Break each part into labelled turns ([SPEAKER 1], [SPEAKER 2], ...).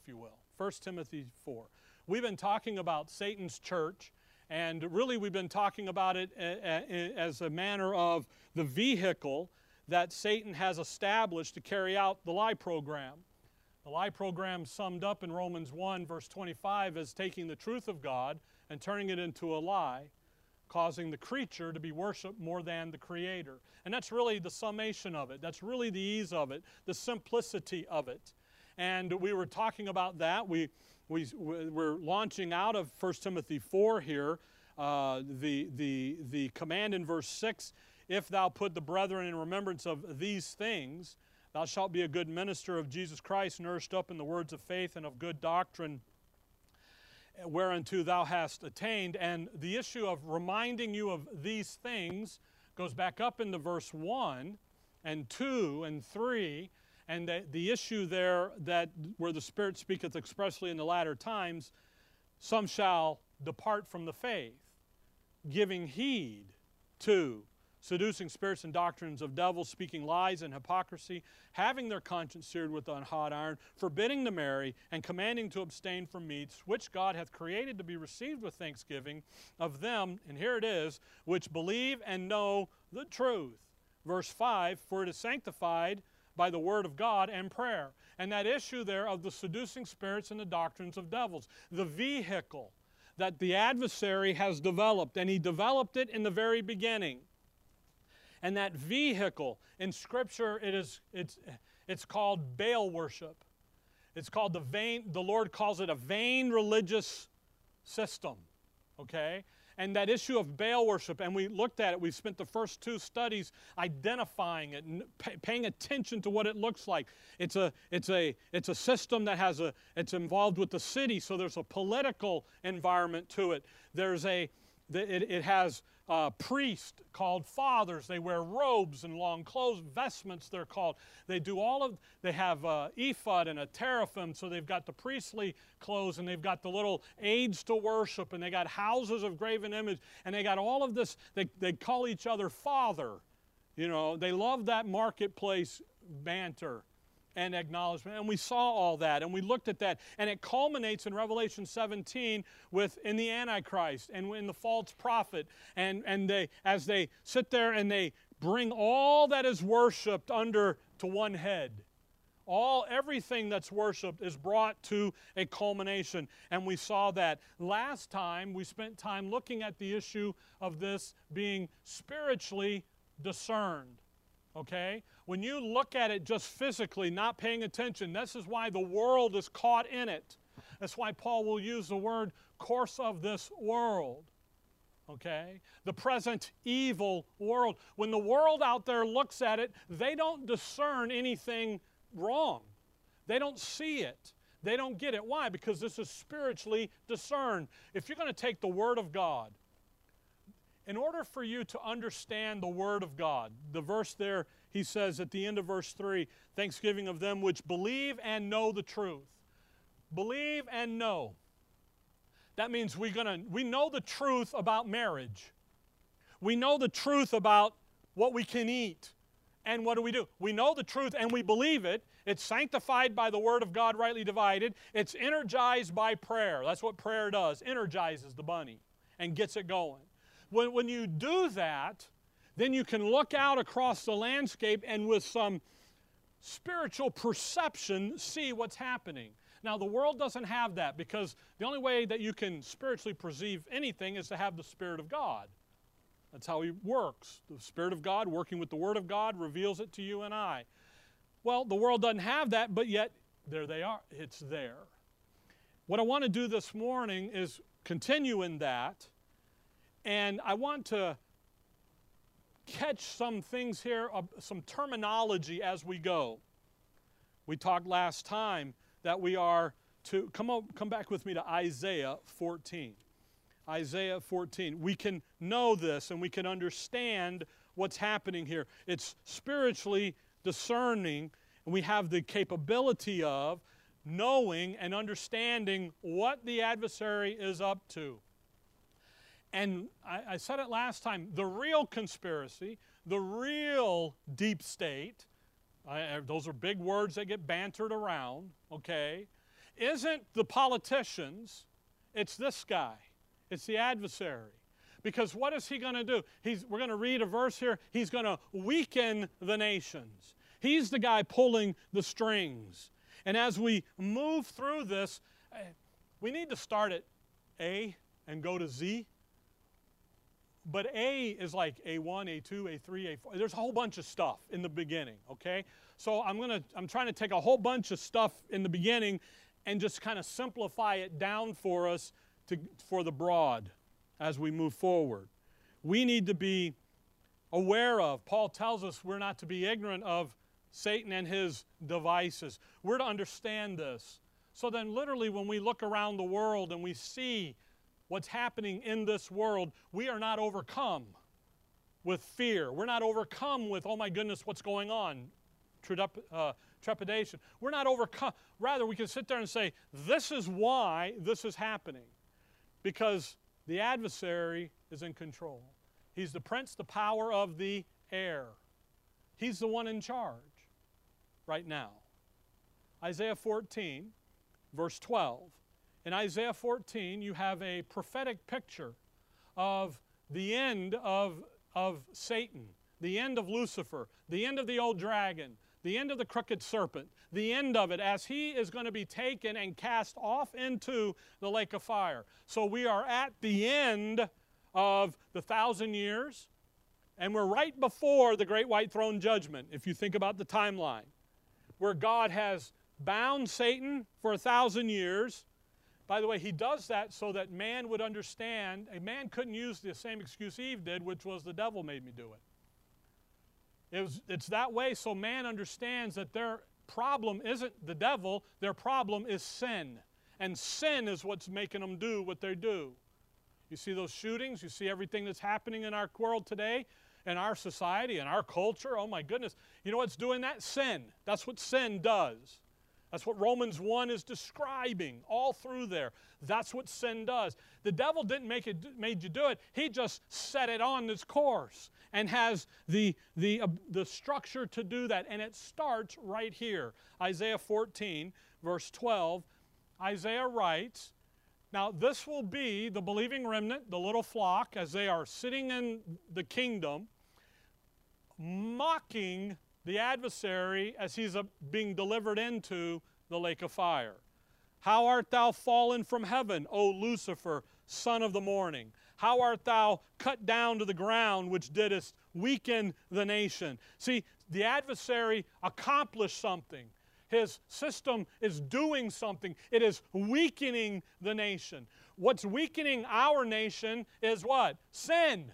[SPEAKER 1] if you will. 1 Timothy 4. We've been talking about Satan's church, and really we've been talking about it as a manner of the vehicle that Satan has established to carry out the lie program. The lie program summed up in Romans 1, verse 25, as taking the truth of God and turning it into a lie, causing the creature to be worshiped more than the creator. And that's really the summation of it. That's really the ease of it, the simplicity of it. And we were talking about that. We, we, we're launching out of 1 Timothy 4 here. Uh, the, the, the command in verse 6 if thou put the brethren in remembrance of these things, thou shalt be a good minister of Jesus Christ, nourished up in the words of faith and of good doctrine whereunto thou hast attained. And the issue of reminding you of these things goes back up into verse 1 and 2 and 3. And the, the issue there that where the Spirit speaketh expressly in the latter times, some shall depart from the faith, giving heed to seducing spirits and doctrines of devils, speaking lies and hypocrisy, having their conscience seared with a hot iron, forbidding to marry, and commanding to abstain from meats, which God hath created to be received with thanksgiving of them, and here it is, which believe and know the truth. Verse 5 For it is sanctified by the word of God and prayer. And that issue there of the seducing spirits and the doctrines of devils, the vehicle that the adversary has developed, and he developed it in the very beginning and that vehicle in Scripture, it is, it's, it's called Baal worship. It's called the vain, the Lord calls it a vain religious system. Okay? And that issue of Baal worship, and we looked at it, we spent the first two studies identifying it and paying attention to what it looks like. It's a, it's a, it's a system that has a, it's involved with the city, so there's a political environment to it. There's a, it, it has uh, priests called fathers. They wear robes and long clothes, vestments they're called. They do all of, they have uh, ephod and a teraphim, so they've got the priestly clothes and they've got the little aids to worship and they got houses of graven image and they got all of this. They, they call each other father. You know, they love that marketplace banter and acknowledgement. And we saw all that and we looked at that. And it culminates in Revelation 17 with in the Antichrist and in the false prophet. And, and they as they sit there and they bring all that is worshiped under to one head. All everything that's worshiped is brought to a culmination. And we saw that. Last time we spent time looking at the issue of this being spiritually discerned. Okay? When you look at it just physically, not paying attention, this is why the world is caught in it. That's why Paul will use the word course of this world. Okay? The present evil world. When the world out there looks at it, they don't discern anything wrong. They don't see it. They don't get it. Why? Because this is spiritually discerned. If you're going to take the Word of God, in order for you to understand the Word of God, the verse there, he says at the end of verse 3 Thanksgiving of them which believe and know the truth. Believe and know. That means we're gonna, we know the truth about marriage. We know the truth about what we can eat. And what do we do? We know the truth and we believe it. It's sanctified by the Word of God, rightly divided. It's energized by prayer. That's what prayer does, energizes the bunny and gets it going. When, when you do that, then you can look out across the landscape and with some spiritual perception see what's happening. Now, the world doesn't have that because the only way that you can spiritually perceive anything is to have the Spirit of God. That's how He works. The Spirit of God, working with the Word of God, reveals it to you and I. Well, the world doesn't have that, but yet there they are. It's there. What I want to do this morning is continue in that and I want to catch some things here, uh, some terminology as we go. We talked last time that we are to, come, on, come back with me to Isaiah 14. Isaiah 14. We can know this and we can understand what's happening here. It's spiritually discerning, and we have the capability of knowing and understanding what the adversary is up to. And I, I, said it last time the real conspiracy, the real deep state, I, those are big words that get bantered around, okay? isn't the politicians, it's this guy, it's the adversary. Because what is he going to do? He's, we're going to read a verse here. He's going to weaken the nations. He's the guy pulling the strings. And as we move through this, eh, we need to start at A and go to Z. But A is like A1, A2, A3, A4. There's a whole bunch of stuff in the beginning, okay? So I'm to I'm trying to take a whole bunch of stuff in the beginning and just kind of simplify it down for us to, for the broad as we move forward. We need to be aware of, Paul tells us we're not to be ignorant of Satan and his devices. We're to understand this. So then, literally, when we look around the world and we see what's happening in this world, we are not overcome with fear. We're not overcome with, oh my goodness, what's going on? Uh, trepidation. We're not overcome. Rather, we can sit there and say, this is why this is happening. Because the adversary is in control. He's the prince, the power of the air. He's the one in charge right now. Isaiah 14, verse 12. In Isaiah 14, you have a prophetic picture of the end of, of Satan, the end of Lucifer, the end of the old dragon, the end of the crooked serpent, the end of it, as he is going to be taken and cast off into the lake of fire. So we are at the end of the thousand years, and we're right before the great white throne judgment, if you think about the timeline, where God has bound Satan for a thousand years. By the way, he does that so that man would understand. A man couldn't use the same excuse Eve did, which was the devil made me do it. It was, it's that way so man understands that their problem isn't the devil, their problem is sin. And sin is what's making them do what they do. You see those shootings, you see everything that's happening in our world today, in our society, in our culture. Oh my goodness. You know what's doing that? Sin. That's what sin does. That's what Romans 1 is describing all through there. That's what sin does. The devil didn't make it made you do it. He just set it on this course and has the, the, uh, the structure to do that. And it starts right here. Isaiah 14, verse 12. Isaiah writes, Now this will be the believing remnant, the little flock, as they are sitting in the kingdom, mocking the adversary as he's uh, being delivered into the lake of fire. How art thou fallen from heaven, O Lucifer, son of the morning? How art thou cut down to the ground, which didst weaken the nation? See, the adversary accomplished something. His system is doing something. It is weakening the nation. What's weakening our nation is what? Sin.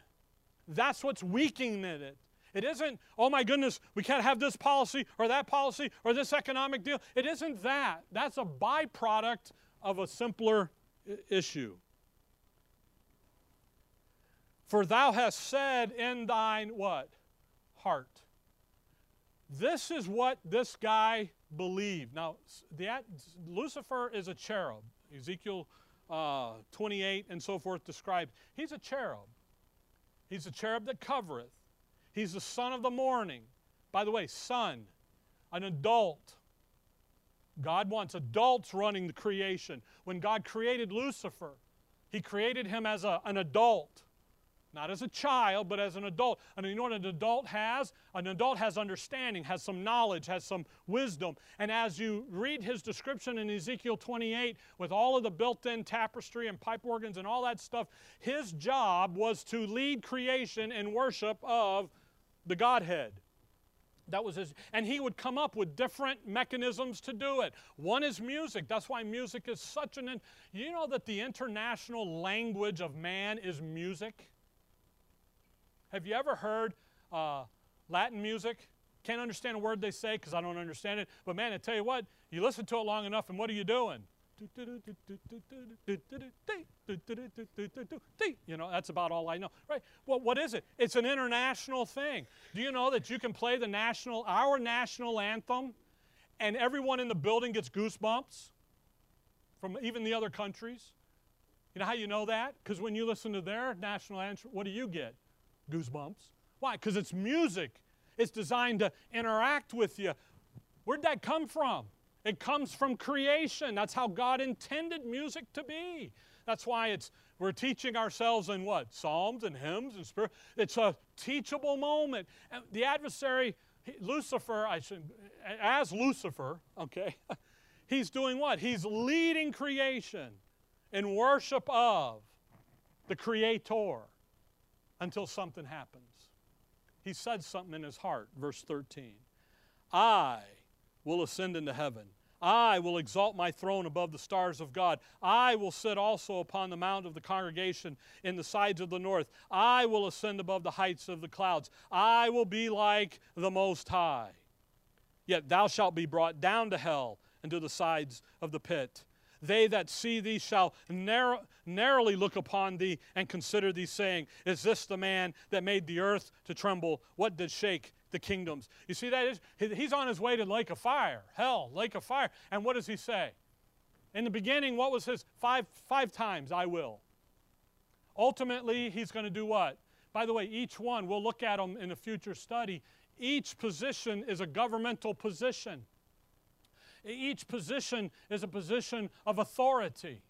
[SPEAKER 1] That's what's weakening it. It isn't, oh my goodness, we can't have this policy or that policy or this economic deal. It isn't that. That's a byproduct of a simpler issue. For thou hast said in thine what? Heart. This is what this guy believed. Now, the, Lucifer is a cherub. Ezekiel uh, 28 and so forth describes. He's a cherub. He's a cherub that covereth. He's the son of the morning. By the way, son, an adult. God wants adults running the creation. When God created Lucifer, He created him as a, an adult. Not as a child, but as an adult. And you know what an adult has? An adult has understanding, has some knowledge, has some wisdom. And as you read his description in Ezekiel 28 with all of the built in tapestry and pipe organs and all that stuff, his job was to lead creation in worship of the Godhead. That was his, and he would come up with different mechanisms to do it. One is music. That's why music is such an. You know that the international language of man is music? Have you ever heard uh, Latin music? Can't understand a word they say because I don't understand it. But man, I tell you what, you listen to it long enough, and what are you doing? You know, that's about all I know. Right? Well, what is it? It's an international thing. Do you know that you can play the national, our national anthem, and everyone in the building gets goosebumps from even the other countries? You know how you know that? Because when you listen to their national anthem, what do you get? goosebumps. Why? Because it's music. It's designed to interact with you. Where'd that come from? It comes from creation. That's how God intended music to be. That's why it's we're teaching ourselves in what? Psalms and hymns and spirit. It's a teachable moment. And the adversary, Lucifer, I should as Lucifer, okay, he's doing what? He's leading creation in worship of the Creator until something happens. He said something in his heart, verse 13. I will ascend into heaven. I will exalt my throne above the stars of God. I will sit also upon the mount of the congregation in the sides of the north. I will ascend above the heights of the clouds. I will be like the Most High. Yet thou shalt be brought down to hell and to the sides of the pit. They that see thee shall narrow, narrowly look upon thee and consider thee, saying, Is this the man that made the earth to tremble? What did shake the kingdoms? You see that? Is, he's on his way to lake of fire, hell, lake of fire. And what does he say? In the beginning, what was his five, five times, I will. Ultimately, he's going to do what? By the way, each one, we'll look at them in a future study. Each position is a governmental position. Each position is a position of authority.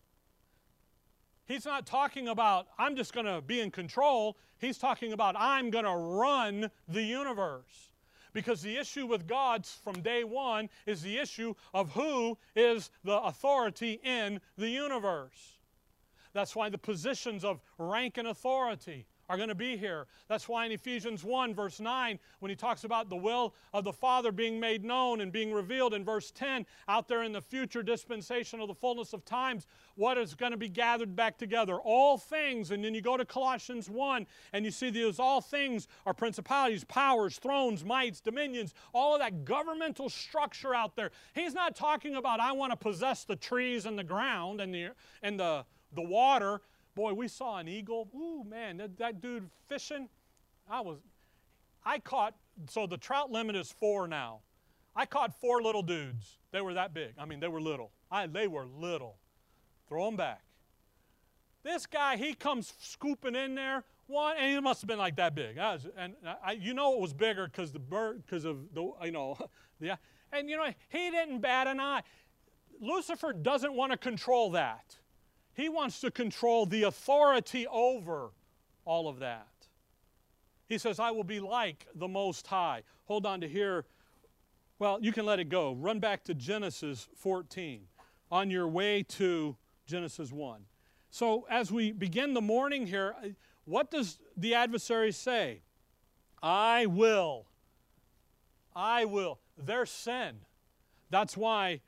[SPEAKER 1] He's not talking about, I'm just going to be in control. He's talking about, I'm going to run the universe. Because the issue with God from day one is the issue of who is the authority in the universe. That's why the positions of rank and authority are going to be here. That's why in Ephesians 1, verse 9, when he talks about the will of the Father being made known and being revealed, in verse 10, out there in the future dispensation of the fullness of times, what is going to be gathered back together? All things. And then you go to Colossians 1, and you see these all things are principalities, powers, thrones, mights, dominions, all of that governmental structure out there. He's not talking about, I want to possess the trees and the ground and the, and the, the water. Boy, we saw an eagle. Ooh, man, that, that dude fishing. I was, I caught, so the trout limit is four now. I caught four little dudes. They were that big. I mean, they were little. I, they were little. Throw them back. This guy, he comes scooping in there. One, and he must have been like that big. Was, and I, you know it was bigger because the bird, because of the, you know, yeah. And you know, he didn't bat an eye. Lucifer doesn't want to control that. He wants to control the authority over all of that. He says, I will be like the Most High. Hold on to here. Well, you can let it go. Run back to Genesis 14 on your way to Genesis 1. So, as we begin the morning here, uh, what does the adversary say? I will. I will. Their sin. That's why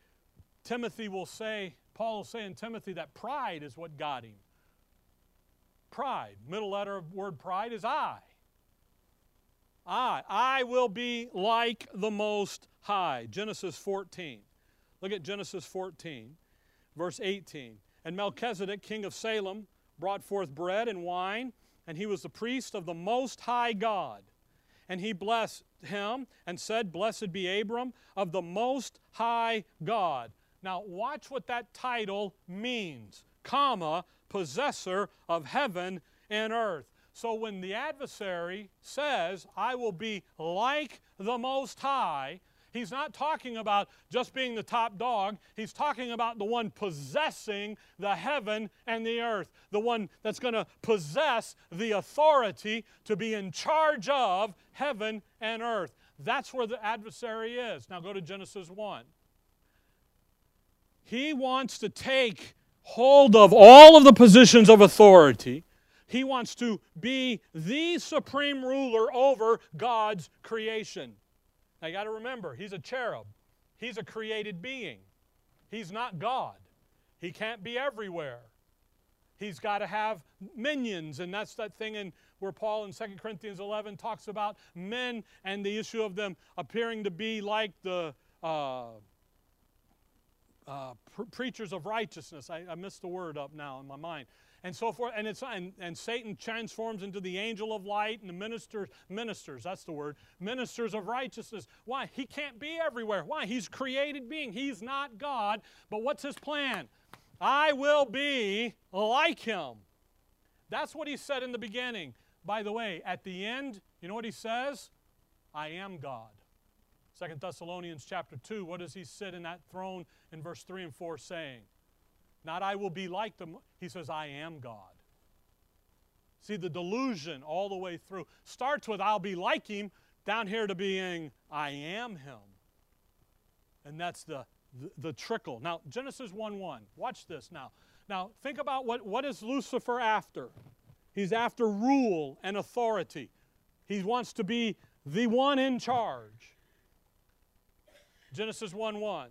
[SPEAKER 1] Timothy will say Paul is saying Timothy that pride is what got him. Pride, middle letter of word pride is I. I. I will be like the Most High. Genesis 14. Look at Genesis 14, verse 18. And Melchizedek, king of Salem, brought forth bread and wine, and he was the priest of the Most High God. And he blessed him and said, Blessed be Abram of the Most High God. Now, watch what that title means, comma, possessor of heaven and earth. So when the adversary says, I will be like the Most High, he's not talking about just being the top dog. He's talking about the one possessing the heaven and the earth, the one that's going to possess the authority to be in charge of heaven and earth. That's where the adversary is. Now go to Genesis 1. He wants to take hold of all of the positions of authority. He wants to be the supreme ruler over God's creation. Now you got to remember, he's a cherub. He's a created being. He's not God. He can't be everywhere. He's got to have minions, and that's that thing in where Paul in 2 Corinthians 11 talks about men and the issue of them appearing to be like the uh, uh, preachers of righteousness. I, I missed the word up now in my mind. And so forth. And, it's, and, and Satan transforms into the angel of light and the ministers, ministers, that's the word, ministers of righteousness. Why? He can't be everywhere. Why? He's created being. He's not God. But what's his plan? I will be like him. That's what he said in the beginning. By the way, at the end, you know what he says? I am God. Second Thessalonians chapter 2, what does he sit in that throne in verse 3 and 4 saying? Not I will be like them. He says, I am God. See, the delusion all the way through starts with I'll be like him, down here to being I am him. And that's the, the, the trickle. Now, Genesis 1 1. Watch this now. Now, think about what, what is Lucifer after? He's after rule and authority. He wants to be the one in charge. Genesis 1 1.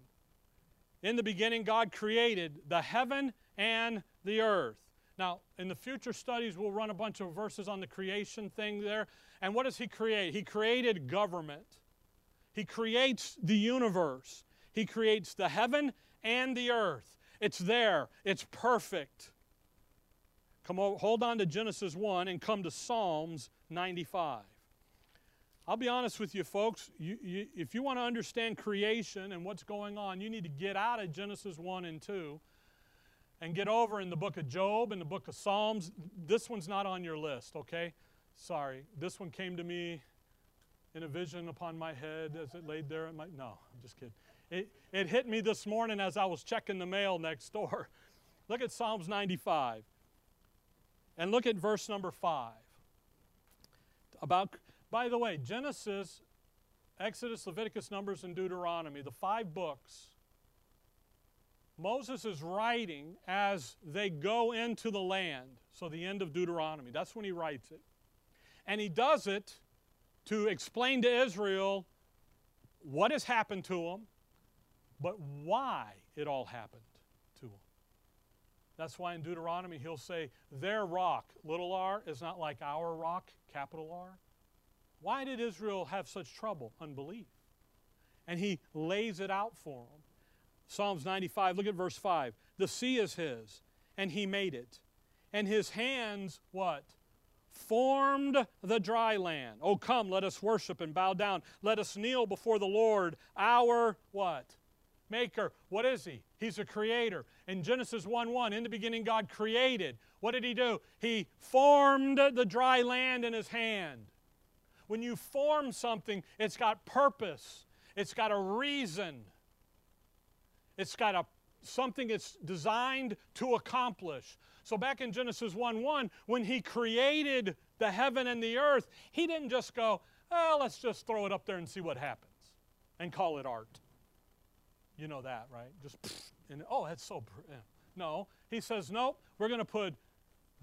[SPEAKER 1] In the beginning, God created the heaven and the earth. Now, in the future studies, we'll run a bunch of verses on the creation thing there. And what does He create? He created government, He creates the universe, He creates the heaven and the earth. It's there, it's perfect. Come on, hold on to Genesis 1 and come to Psalms 95. I'll be honest with you, folks. You, you, if you want to understand creation and what's going on, you need to get out of Genesis 1 and 2 and get over in the book of Job and the book of Psalms. This one's not on your list, okay? Sorry. This one came to me in a vision upon my head as it laid there. My, no, I'm just kidding. It, it hit me this morning as I was checking the mail next door. Look at Psalms 95. And look at verse number 5. About, by the way, Genesis, Exodus, Leviticus, Numbers, and Deuteronomy, the five books, Moses is writing as they go into the land. So, the end of Deuteronomy, that's when he writes it. And he does it to explain to Israel what has happened to them, but why it all happened to them. That's why in Deuteronomy he'll say, Their rock, little r, is not like our rock, capital R. Why did Israel have such trouble? Unbelief. And he lays it out for them. Psalms 95, look at verse 5. The sea is his, and he made it. And his hands, what? Formed the dry land. Oh, come, let us worship and bow down. Let us kneel before the Lord, our what? Maker. What is he? He's a creator. In Genesis 1 1, in the beginning, God created. What did he do? He formed the dry land in his hand. When you form something, it's got purpose, it's got a reason. It's got a something it's designed to accomplish. So back in Genesis 1 1, when he created the heaven and the earth, he didn't just go, oh, let's just throw it up there and see what happens and call it art. You know that, right? Just, and oh, that's so. Eh. No, he says, nope, we're going to put,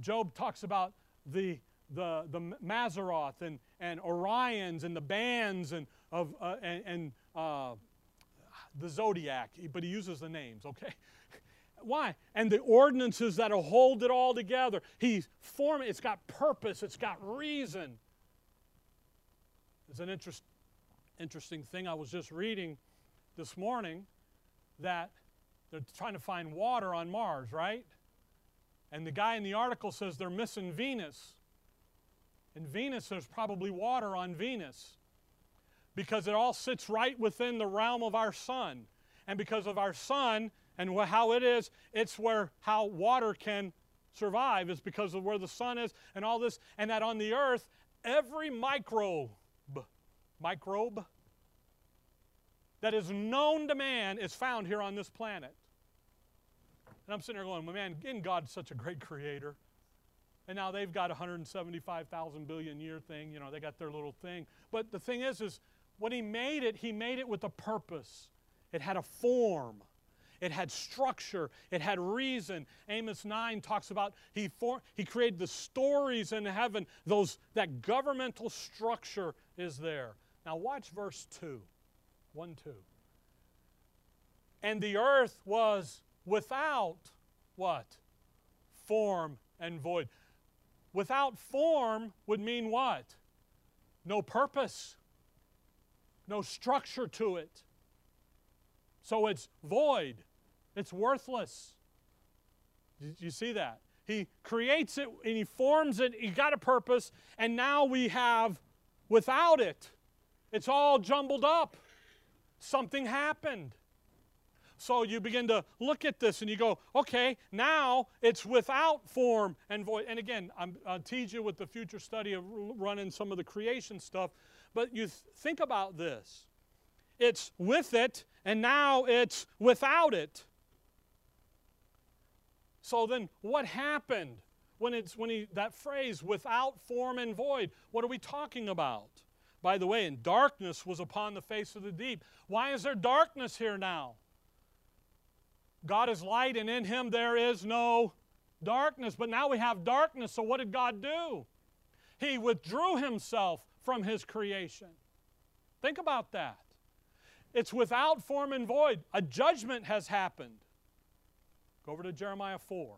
[SPEAKER 1] Job talks about the, the, the Mazzaroth and, and Orions and the bands and, of, uh, and, and uh, the zodiac, but he uses the names, okay? Why? And the ordinances that'll hold it all together. He's forming, it's got purpose, it's got reason. It's an interest, interesting thing I was just reading this morning that they're trying to find water on Mars, right? And the guy in the article says they're missing Venus. In Venus, there's probably water on Venus because it all sits right within the realm of our sun. And because of our sun and how it is, it's where how water can survive is because of where the sun is and all this. And that on the earth, every microbe, microbe that is known to man is found here on this planet. And I'm sitting there going, man, isn't God such a great creator? And now they've got 175,000 billion year thing, you know, they got their little thing. But the thing is, is when he made it, he made it with a purpose. It had a form. It had structure. It had reason. Amos 9 talks about he, for, he created the stories in heaven. Those, that governmental structure is there. Now watch verse 2. 1 2. And the earth was without what? Form and void. Without form would mean what? No purpose no structure to it. So it's void, it's worthless. You see that? He creates it and he forms it, he got a purpose, and now we have without it. It's all jumbled up. Something happened. So you begin to look at this and you go, okay, now it's without form and void. And again, I'm, I'll tease you with the future study of running some of the creation stuff. But you th- think about this. it's with it, and now it's without it. So then what happened when it's when he that phrase without form and void? What are we talking about? By the way, and darkness was upon the face of the deep. Why is there darkness here now? God is light, and in him there is no darkness. But now we have darkness, so what did God do? He withdrew himself from his creation. Think about that. It's without form and void. A judgment has happened. Go over to Jeremiah 4.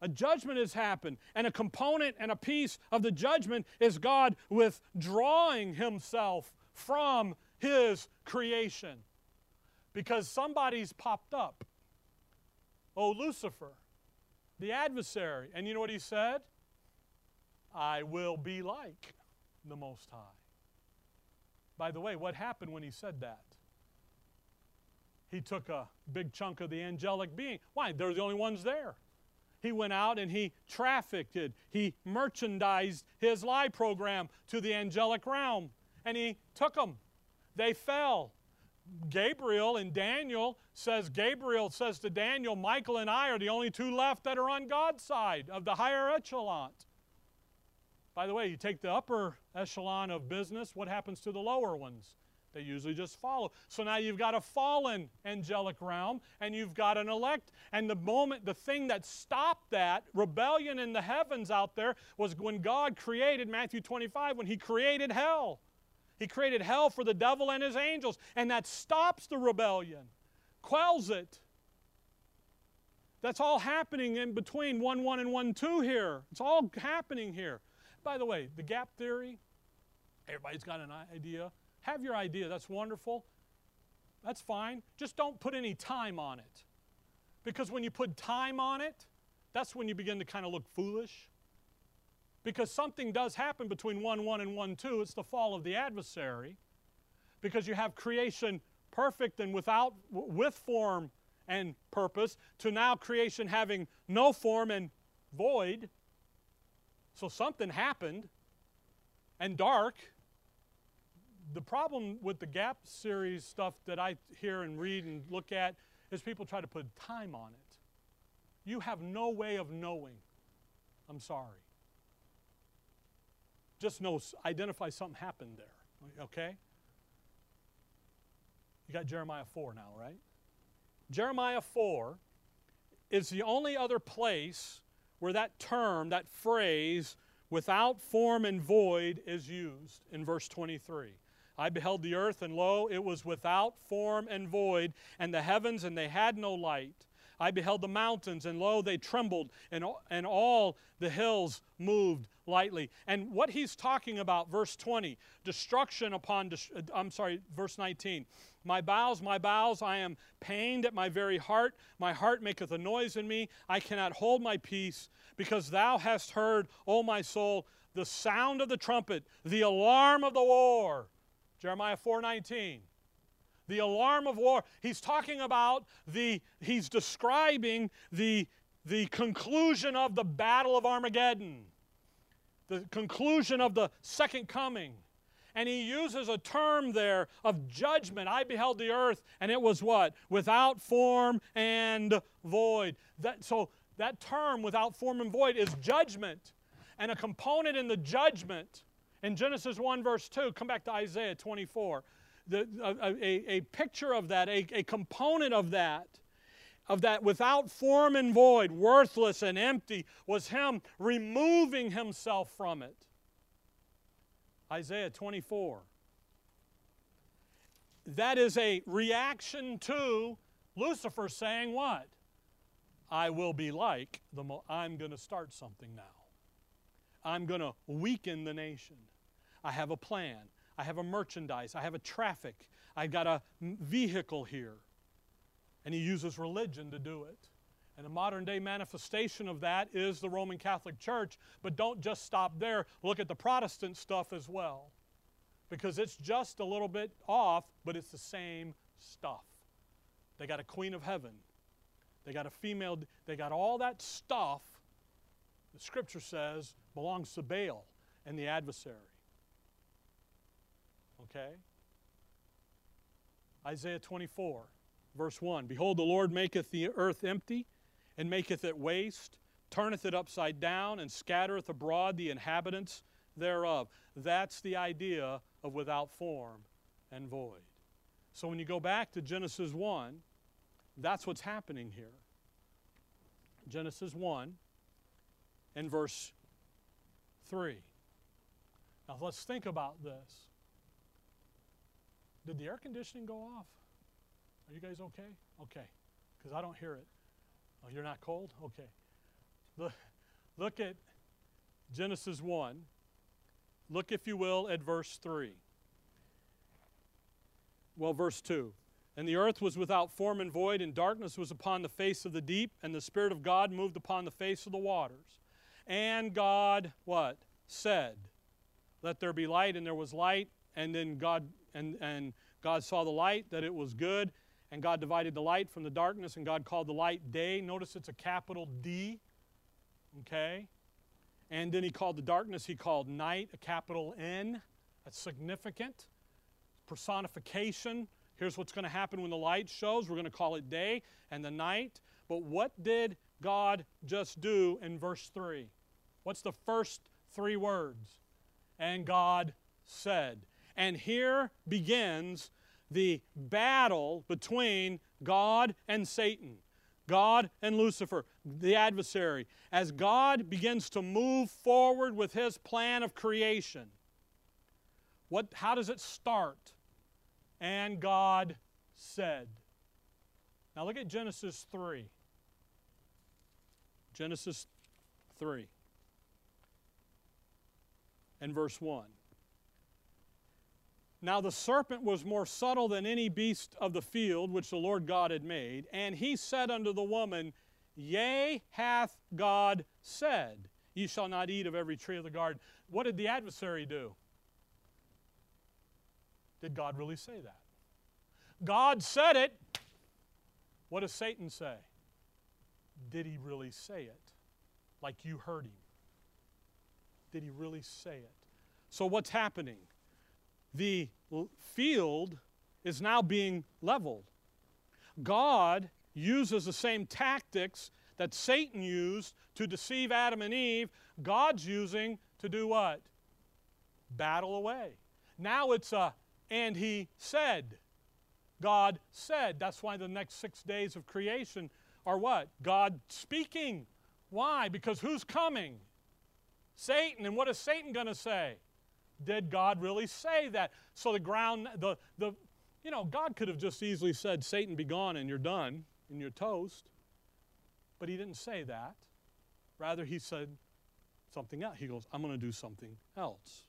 [SPEAKER 1] A judgment has happened, and a component and a piece of the judgment is God withdrawing himself from his creation because somebody's popped up. Oh, Lucifer, the adversary. And you know what he said? I will be like the Most High. By the way, what happened when he said that? He took a big chunk of the angelic being. Why? They're the only ones there. He went out and he trafficked it. He merchandised his lie program to the angelic realm. And he took them. They fell. Gabriel and Daniel says, Gabriel says to Daniel, Michael and I are the only two left that are on God's side of the higher echelon. By the way, you take the upper echelon of business, what happens to the lower ones? They usually just follow. So now you've got a fallen angelic realm and you've got an elect. And the moment, the thing that stopped that rebellion in the heavens out there was when God created, Matthew 25, when He created hell. He created hell for the devil and his angels. And that stops the rebellion, quells it. That's all happening in between 1 1 and 1 2 here. It's all happening here. By the way, the gap theory, everybody's got an idea. Have your idea, that's wonderful. That's fine. Just don't put any time on it. Because when you put time on it, that's when you begin to kind of look foolish. Because something does happen between 1 1 and 1 2. It's the fall of the adversary. Because you have creation perfect and without, with form and purpose, to now creation having no form and void. So something happened and dark the problem with the Gap series stuff that I hear and read and look at is people try to put time on it. You have no way of knowing. I'm sorry. Just know, identify something happened there. Okay? You got Jeremiah 4 now, right? Jeremiah 4 is the only other place where that term, that phrase, without form and void, is used in verse 23. I beheld the earth, and lo, it was without form and void, and the heavens, and they had no light. I beheld the mountains, and lo, they trembled, and, and all the hills moved lightly. And what he's talking about, verse 20, destruction upon, uh, I'm sorry, verse 19. My bowels, my bowels, I am pained at my very heart. My heart maketh a noise in me. I cannot hold my peace, because thou hast heard, O my soul, the sound of the trumpet, the alarm of the war. Jeremiah 4:19. The alarm of war. He's talking about the he's describing the the conclusion of the battle of Armageddon. The conclusion of the second coming. And he uses a term there of judgment. I beheld the earth, and it was what? Without form and void. That, so that term, without form and void, is judgment. And a component in the judgment in Genesis 1, verse 2, come back to Isaiah 24. The, a, a, picture of that, a, a component of that, of that without form and void, worthless and empty, was Him removing Himself from it. Isaiah 24. That is a reaction to Lucifer saying what? I will be like the. Mo- I'm going to start something now. I'm going to weaken the nation. I have a plan. I have a merchandise. I have a traffic. I've got a vehicle here. And he uses religion to do it. And a modern day manifestation of that is the Roman Catholic Church. But don't just stop there. Look at the Protestant stuff as well. Because it's just a little bit off, but it's the same stuff. They got a queen of heaven. They got a female, they got all that stuff, the scripture says, belongs to Baal and the adversary. Okay? Isaiah 24, verse 1 Behold, the Lord maketh the earth empty, and maketh it waste, turneth it upside down, and scattereth abroad the inhabitants thereof. That's the idea of without form and void. So when you go back to Genesis 1, that's what's happening here. Genesis 1 and verse 3. Now let's think about this. Did the air conditioning go off? Are you guys okay? Okay, because I don't hear it. Oh, you're not cold? Okay. Look, look at Genesis 1. Look, if you will, at verse 3. Well, verse 2. And the earth was without form and void, and darkness was upon the face of the deep, and the Spirit of God moved upon the face of the waters. And God, what? Said, Let there be light, and there was light. And then God and, and God saw the light, that it was good, and God divided the light from the darkness, and God called the light day. Notice it's a capital D. Okay? And then he called the darkness, he called night, a capital N. That's significant. Personification Here's what's going to happen when the light shows. We're going to call it day and the night. But what did God just do in verse 3? What's the first three words? And God said. And here begins the battle between God and Satan, God and Lucifer, the adversary, as God begins to move forward with his plan of creation. What, how does it start? And God said. Now look at Genesis 3. Genesis 3 and verse 1. Now the serpent was more subtle than any beast of the field which the Lord God had made, and he said unto the woman, Yea, hath God said, Ye shall not eat of every tree of the garden. What did the adversary do? Did God really say that? God said it. What does Satan say? Did he really say it? Like you heard him. Did he really say it? So, what's happening? The field is now being leveled. God uses the same tactics that Satan used to deceive Adam and Eve. God's using to do what? Battle away. Now it's a and he said. God said. That's why the next six days of creation are what? God speaking. Why? Because who's coming? Satan. And what is Satan going to say? Did God really say that? So the ground, the, the, you know, God could have just easily said, Satan, be gone, and you're done, and you're toast. But he didn't say that. Rather, he said something else. He goes, I'm going to do something else.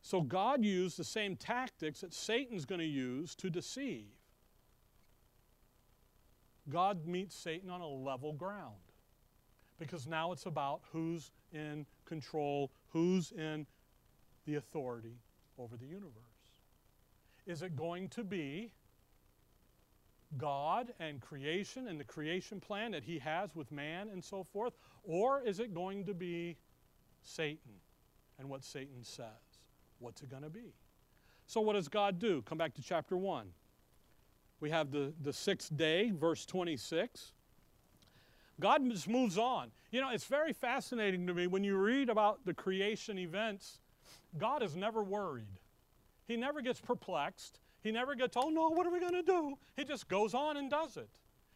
[SPEAKER 1] So God used the same tactics that Satan's going to use to deceive. God meets Satan on a level ground because now it's about who's in control, who's in the authority over the universe. Is it going to be God and creation and the creation plan that He has with man and so forth? Or is it going to be Satan and what Satan says? What's it going to be? So, what does God do? Come back to chapter 1. We have the, the sixth day, verse 26. God just moves on. You know, it's very fascinating to me when you read about the creation events, God is never worried. He never gets perplexed. He never gets, oh no, what are we going to do? He just goes on and does it.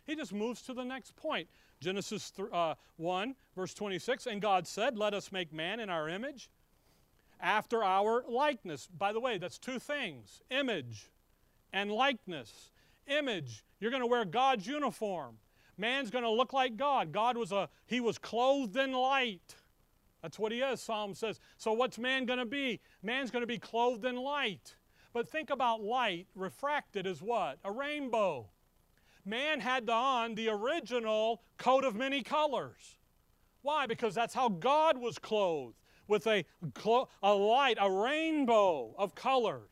[SPEAKER 1] He just moves to the next point. Genesis th- uh, 1, verse 26 And God said, Let us make man in our image after our likeness. By the way, that's two things image and likeness. Image, you're going to wear God's uniform. Man's going to look like God. God was a, he was clothed in light. That's what he is, Psalm says. So what's man going to be? Man's going to be clothed in light. But think about light refracted as what? A rainbow. Man had on the original coat of many colors. Why? Because that's how God was clothed with a, a light, a rainbow of colors.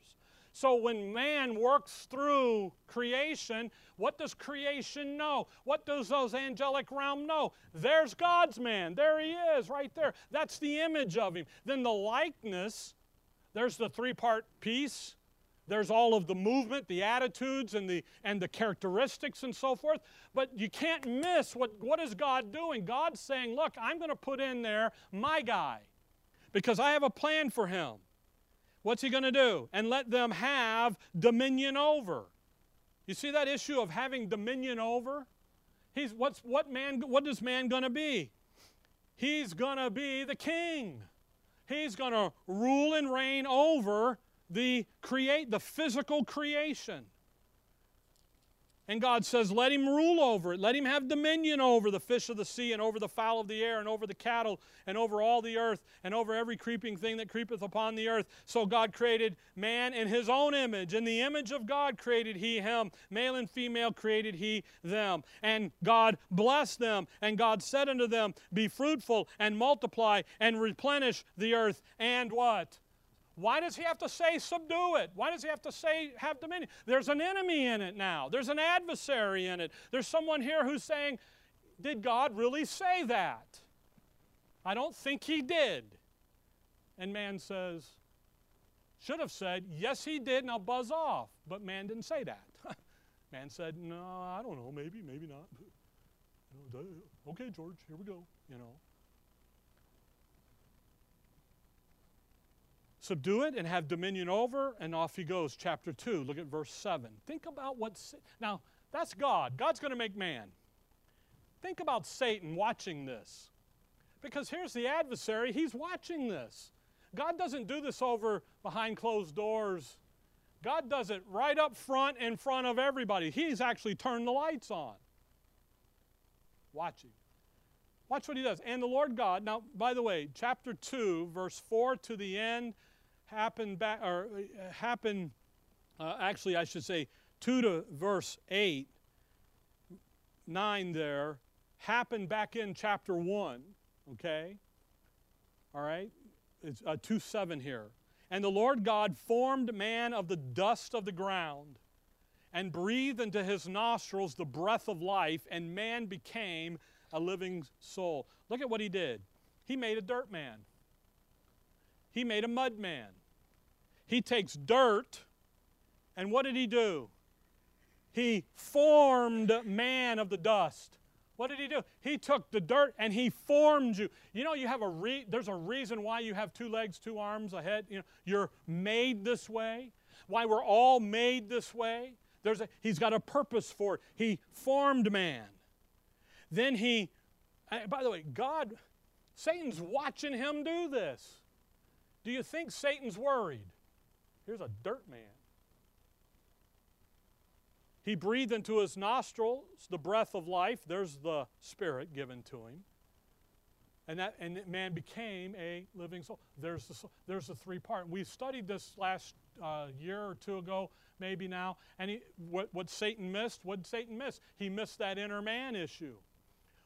[SPEAKER 1] So when man works through creation, what does creation know? What does those angelic realm know? There's God's man. There he is, right there. That's the image of him. Then the likeness, there's the three part piece. there's all of the movement, the attitudes, and the, and the characteristics and so forth. But you can't miss what, what is God doing? God's saying, look, I'm going to put in there my guy because I have a plan for him. What's he going to do? And let them have dominion over. You see that issue of having dominion over? He's what's what man what is man going to be? He's going to be the king. He's going to rule and reign over the create the physical creation. And God says, Let him rule over it. Let him have dominion over the fish of the sea, and over the fowl of the air, and over the cattle, and over all the earth, and over every creeping thing that creepeth upon the earth. So God created man in his own image. In the image of God created he him. Male and female created he them. And God blessed them. And God said unto them, Be fruitful, and multiply, and replenish the earth. And what? Why does he have to say subdue it? Why does he have to say have dominion? There's an enemy in it now. There's an adversary in it. There's someone here who's saying, Did God really say that? I don't think he did. And man says, Should have said, Yes, he did, now buzz off. But man didn't say that. man said, No, I don't know, maybe, maybe not. Okay, George, here we go, you know. Subdue it and have dominion over, and off he goes. Chapter 2, look at verse 7. Think about what's. Now, that's God. God's going to make man. Think about Satan watching this. Because here's the adversary, he's watching this. God doesn't do this over behind closed doors. God does it right up front in front of everybody. He's actually turned the lights on. Watching. Watch what he does. And the Lord God, now, by the way, chapter 2, verse 4 to the end, happened back, or uh, happened, uh, actually, I should say, 2 to verse 8, 9 there, happened back in chapter 1, okay? All right? It's uh, 2 7 here. And the Lord God formed man of the dust of the ground and breathed into his nostrils the breath of life, and man became a living soul. Look at what he did. He made a dirt man. He made a mud man. He takes dirt, and what did he do? He formed man of the dust. What did he do? He took the dirt and he formed you. You know, you have a re- there's a reason why you have two legs, two arms, a head. You know, you're made this way. Why we're all made this way. There's a, he's got a purpose for it. He formed man. Then he, uh, by the way, God, Satan's watching him do this. Do you think Satan's worried? Here's a dirt man. He breathed into his nostrils the breath of life. There's the spirit given to him. And that and man became a living soul. There's the, there's the three part. We studied this last uh, year or two ago, maybe now. And he, what, what Satan missed, what Satan miss? He missed that inner man issue.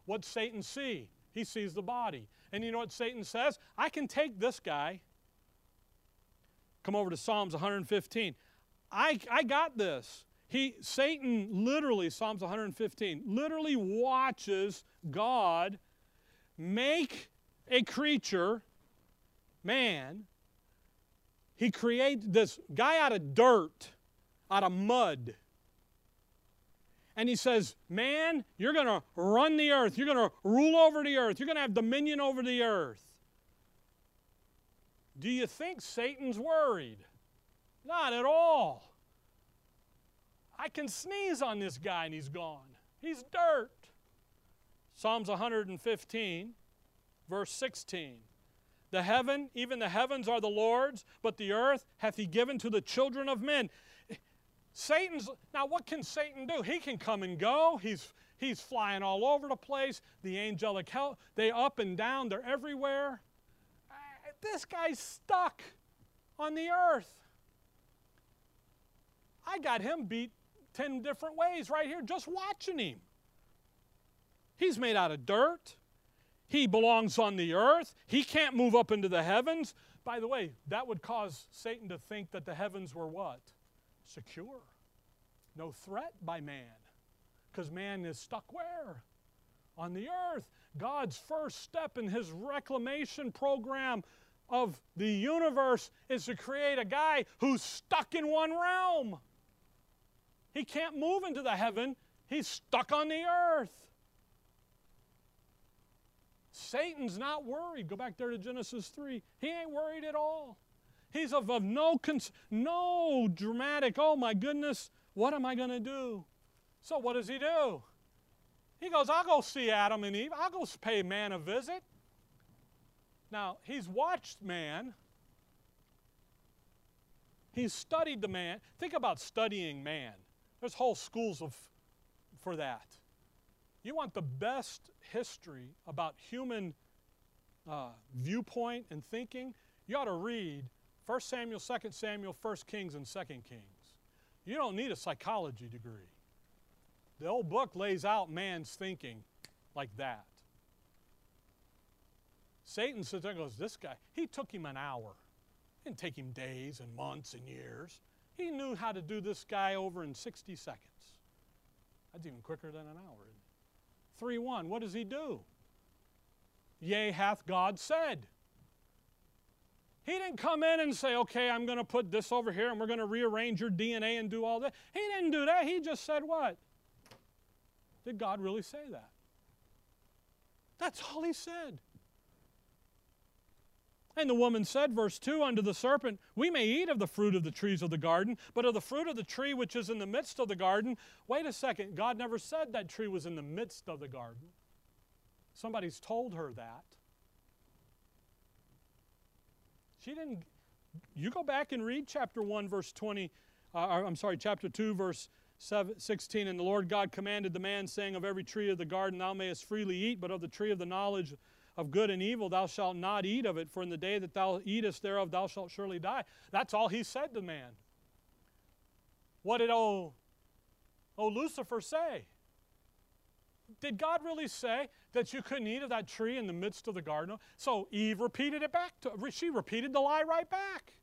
[SPEAKER 1] What Satan see? He sees the body. And you know what Satan says? I can take this guy Come over to Psalms 115. I, I got this. He, Satan literally, Psalms 115, literally watches God make a creature, man. He creates this guy out of dirt, out of mud. And he says, Man, you're going to run the earth. You're going to rule over the earth. You're going to have dominion over the earth. Do you think Satan's worried? Not at all. I can sneeze on this guy and he's gone. He's dirt. Psalms 115, verse 16. The heaven, even the heavens are the Lord's, but the earth hath he given to the children of men. Satan's, now what can Satan do? He can come and go. He's, he's flying all over the place. The angelic hell, they up and down, they're everywhere this guy's stuck on the earth. I got him beat 10 different ways right here just watching him. He's made out of dirt. He belongs on the earth. He can't move up into the heavens. By the way, that would cause Satan to think that the heavens were what? Secure. No threat by man. Because man is stuck where? On the earth. God's first step in his reclamation program of the universe is to create a guy who's stuck in one realm. He can't move into the heaven, he's stuck on the earth. Satan's not worried. Go back there to Genesis 3. He ain't worried at all. He's of, of no, cons- no dramatic, oh my goodness, what am I going to do? So what does he do? He goes, I'll go see Adam and Eve. I'll go pay man a visit. Now, he's watched man. He's studied the man. Think about studying man. There's whole schools of, for that. You want the best history about human uh, viewpoint and thinking, you ought to read 1 Samuel, 2 Samuel, 1 Kings, and 2 Kings. You don't need a psychology degree. The old book lays out man's thinking like that. Satan sits there and goes, This guy, he took him an hour. It didn't take him days and months and years. He knew how to do this guy over in 60 seconds. That's even quicker than an hour. 3 1, what does he do? Yea, hath God said. He didn't come in and say, okay, I'm going to put this over here and we're going to rearrange your DNA and do all that. He didn't do that. He just said, what? Did God really say that? That's all he said. And the woman said, verse 2 unto the serpent, We may eat of the fruit of the trees of the garden, but of the fruit of the tree which is in the midst of the garden. Wait a second, God never said that tree was in the midst of the garden. Somebody's told her that. She didn't. You go back and read chapter 1, verse 20. Uh, I'm sorry, chapter 2, verse 16. And the Lord God commanded the man, saying, Of every tree of the garden thou mayest freely eat, but of the tree of the knowledge of good and evil thou shalt not eat of it, for in the day that thou eatest thereof thou shalt surely die. That's all he said to man. What did oh, oh Lucifer say? Did God really say that you couldn't eat of that tree in the midst of the garden? So Eve repeated it back to she repeated the lie right back.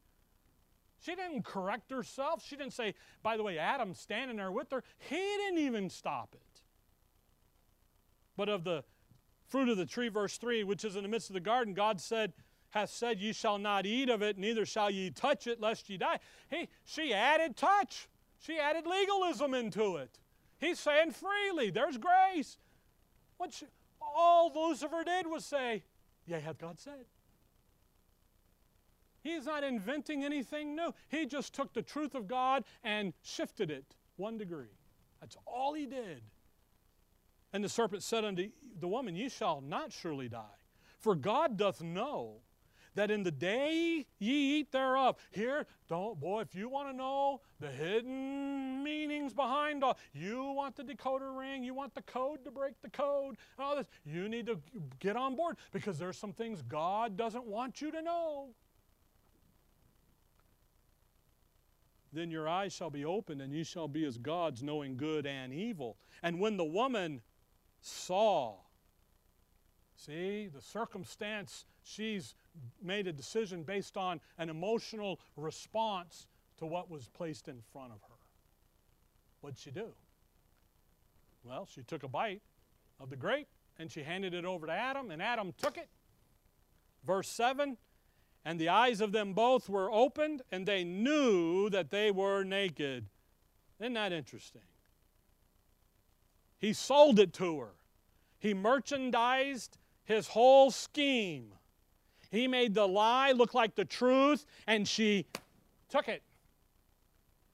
[SPEAKER 1] She didn't correct herself. She didn't say, by the way, Adam's standing there with her. He didn't even stop it. But of the fruit of the tree, verse 3, which is in the midst of the garden, God said, hath said, Ye shall not eat of it, neither shall ye touch it, lest ye die. He, she added touch. She added legalism into it. He's saying freely, there's grace. What she, all Lucifer did was say, Yea, hath God said. He's not inventing anything new. He just took the truth of God and shifted it one degree. That's all he did. And the serpent said unto the woman, Ye shall not surely die. For God doth know that in the day ye eat thereof, here, don't, boy, if you want to know the hidden meanings behind all, you want the decoder ring, you want the code to break the code, all this, you need to get on board because there's some things God doesn't want you to know. Then your eyes shall be opened, and you shall be as gods, knowing good and evil. And when the woman saw. See, the circumstance, she's made a decision based on an emotional response to what was placed in front of her. What'd she do? Well, she took a bite of the grape and she handed it over to Adam, and Adam took it. Verse 7 And the eyes of them both were opened, and they knew that they were naked. Isn't that interesting? He sold it to her. He merchandised his whole scheme. He made the lie look like the truth, and she took it.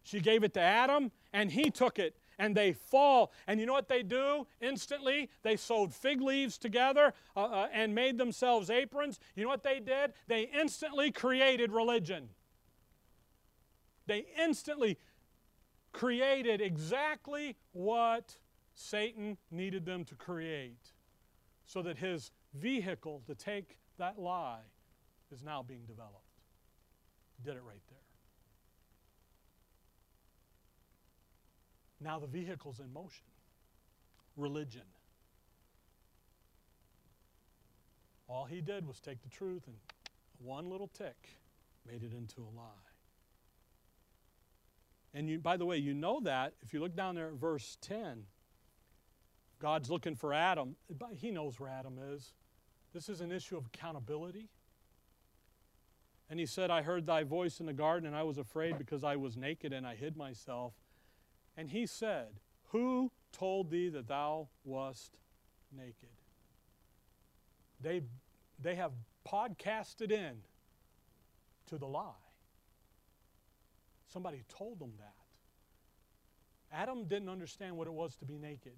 [SPEAKER 1] She gave it to Adam, and he took it. And they fall. And you know what they do instantly? They sewed fig leaves together uh, uh, and made themselves aprons. You know what they did? They instantly created religion. They instantly created exactly what Satan needed them to create so that his vehicle to take that lie is now being developed. Did it right there. Now the vehicle's in motion. Religion. All he did was take the truth and one little tick made it into a lie. And you, by the way, you know that if you look down there at verse 10 God's looking for Adam. He knows where Adam is. This is an issue of accountability. And he said, I heard thy voice in the garden, and I was afraid because I was naked and I hid myself. And he said, Who told thee that thou wast naked? They, they have podcasted in to the lie. Somebody told them that. Adam didn't understand what it was to be naked.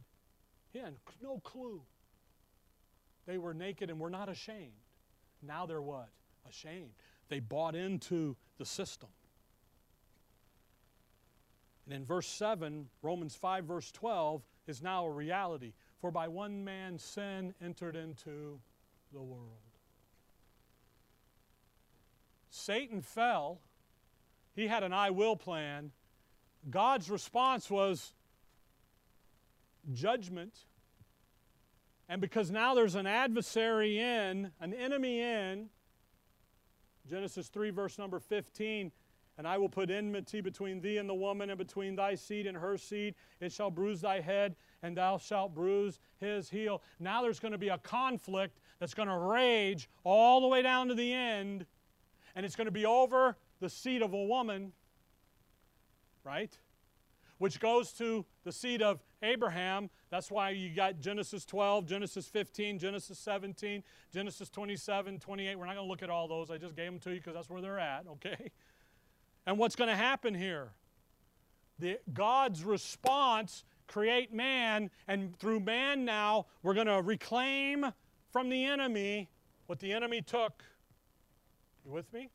[SPEAKER 1] Had no clue. They were naked and were not ashamed. Now they're what? Ashamed. They bought into the system. And in verse 7, Romans 5, verse 12, is now a reality. For by one man sin entered into the world. Satan fell. He had an I will plan. God's response was judgment. And because now there's an adversary in, an enemy in, Genesis 3, verse number 15, and I will put enmity between thee and the woman, and between thy seed and her seed. It shall bruise thy head, and thou shalt bruise his heel. Now there's going to be a conflict that's going to rage all the way down to the end, and it's going to be over the seed of a woman, right? Which goes to the seed of Abraham. That's why you got Genesis 12, Genesis 15, Genesis 17, Genesis 27, 28. We're not going to look at all those. I just gave them to you because that's where they're at, okay? And what's going to happen here? The, God's response create man, and through man now, we're going to reclaim from the enemy what the enemy took. You with me?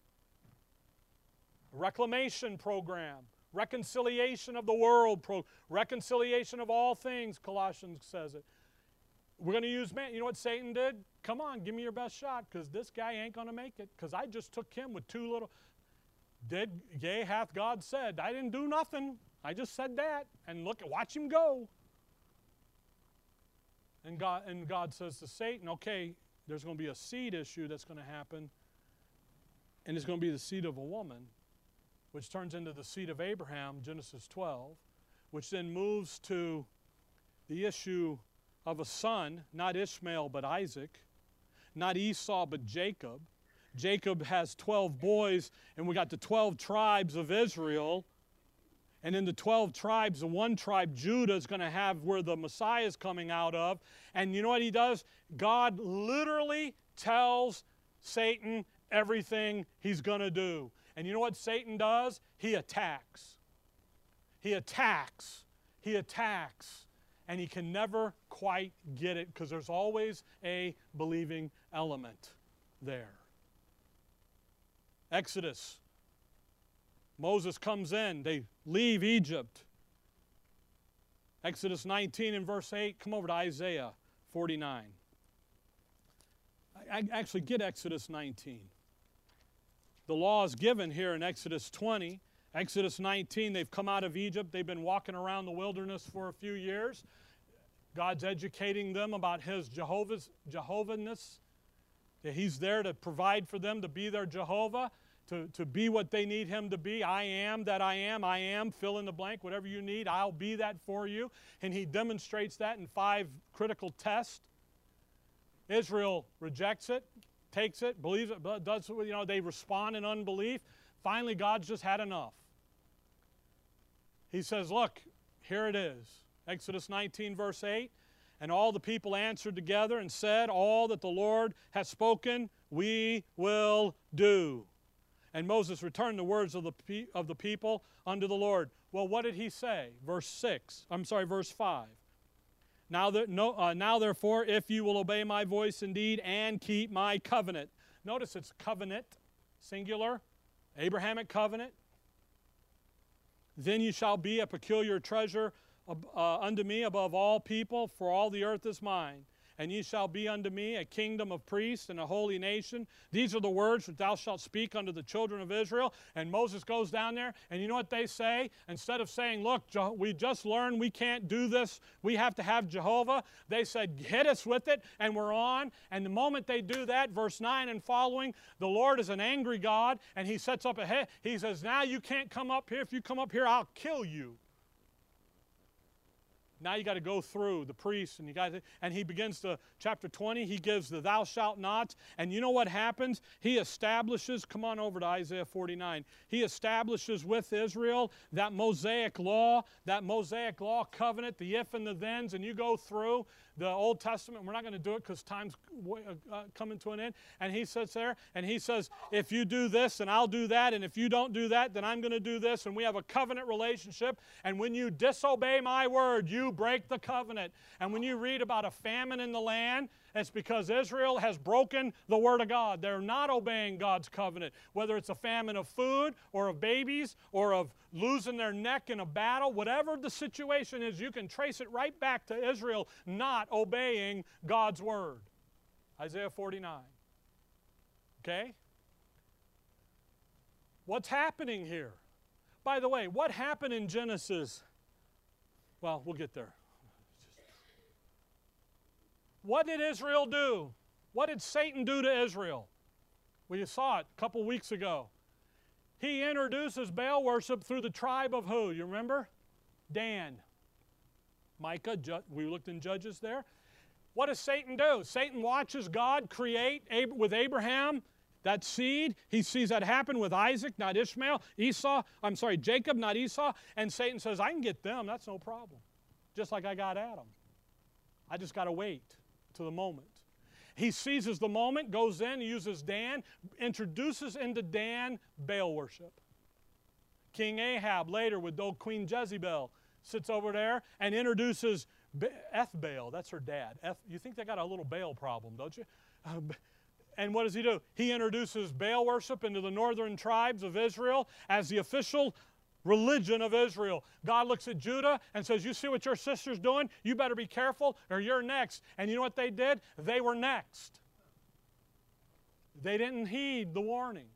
[SPEAKER 1] Reclamation program, reconciliation of the world, pro, reconciliation of all things, Colossians says it. We're going to use man. You know what Satan did? Come on, give me your best shot because this guy ain't going to make it because I just took him with two little. Did, yea, hath God said. I didn't do nothing. I just said that. And look, watch him go. And God, and God says to Satan, okay, there's going to be a seed issue that's going to happen. And it's going to be the seed of a woman, which turns into the seed of Abraham, Genesis 12, which then moves to the issue of a son, not Ishmael, but Isaac, not Esau, but Jacob. Jacob has 12 boys, and we got the 12 tribes of Israel. And in the 12 tribes, the one tribe, Judah, is going to have where the Messiah is coming out of. And you know what he does? God literally tells Satan everything he's going to do. And you know what Satan does? He attacks. He attacks. He attacks. And he can never quite get it because there's always a believing element there. Exodus Moses comes in, they leave Egypt. Exodus 19 and verse 8, come over to Isaiah 49. I, actually get Exodus 19. The law is given here in Exodus 20. Exodus 19, they've come out of Egypt. They've been walking around the wilderness for a few years. God's educating them about His Jehovah's Jehovahness. He's there to provide for them, to be their Jehovah to, to be what they need him to be. I am that I am. I am, fill in the blank, whatever you need, I'll be that for you. And he demonstrates that in five critical tests. Israel rejects it, takes it, believes it, does you know, they respond in unbelief. Finally, God's just had enough. He says, Look, here it is. Exodus 19, verse 8. And all the people answered together and said, All that the Lord has spoken, we will do. And Moses returned the words of the, pe- of the people unto the Lord. Well, what did he say? Verse 6. I'm sorry, verse 5. Now, no, uh, now therefore, if you will obey my voice indeed and keep my covenant. Notice it's covenant, singular, Abrahamic covenant. Then you shall be a peculiar treasure uh, unto me above all people, for all the earth is mine and ye shall be unto me a kingdom of priests and a holy nation. These are the words which thou shalt speak unto the children of Israel. And Moses goes down there, and you know what they say? Instead of saying, Look, we just learned we can't do this, we have to have Jehovah, they said, Hit us with it, and we're on. And the moment they do that, verse 9 and following, the Lord is an angry God, and he sets up a head. He says, Now you can't come up here. If you come up here, I'll kill you. Now you got to go through the priests, and you got and he begins to chapter 20. He gives the "Thou shalt not," and you know what happens? He establishes. Come on over to Isaiah 49. He establishes with Israel that Mosaic law, that Mosaic law covenant, the if and the thens, and you go through the Old Testament. We're not going to do it because time's uh, coming to an end. And he sits there and he says, If you do this, then I'll do that. And if you don't do that, then I'm going to do this. And we have a covenant relationship. And when you disobey my word, you break the covenant. And when you read about a famine in the land, it's because Israel has broken the Word of God. They're not obeying God's covenant, whether it's a famine of food or of babies or of losing their neck in a battle, whatever the situation is, you can trace it right back to Israel not obeying God's Word. Isaiah 49. Okay? What's happening here? By the way, what happened in Genesis? Well, we'll get there. What did Israel do? What did Satan do to Israel? We saw it a couple weeks ago. He introduces Baal worship through the tribe of who? You remember? Dan. Micah, we looked in Judges there. What does Satan do? Satan watches God create with Abraham that seed. He sees that happen with Isaac, not Ishmael. Esau, I'm sorry, Jacob, not Esau. And Satan says, I can get them. That's no problem. Just like I got Adam. I just got to wait to the moment. He seizes the moment, goes in, uses Dan, introduces into Dan Baal worship. King Ahab later with old Queen Jezebel sits over there and introduces Ethbaal. That's her dad. Eth, you think they got a little Baal problem, don't you? Uh, and what does he do? He introduces Baal worship into the northern tribes of Israel as the official religion of Israel. God looks at Judah and says, You see what your sister's doing? You better be careful or you're next. And you know what they did? They were next. They didn't heed the warning.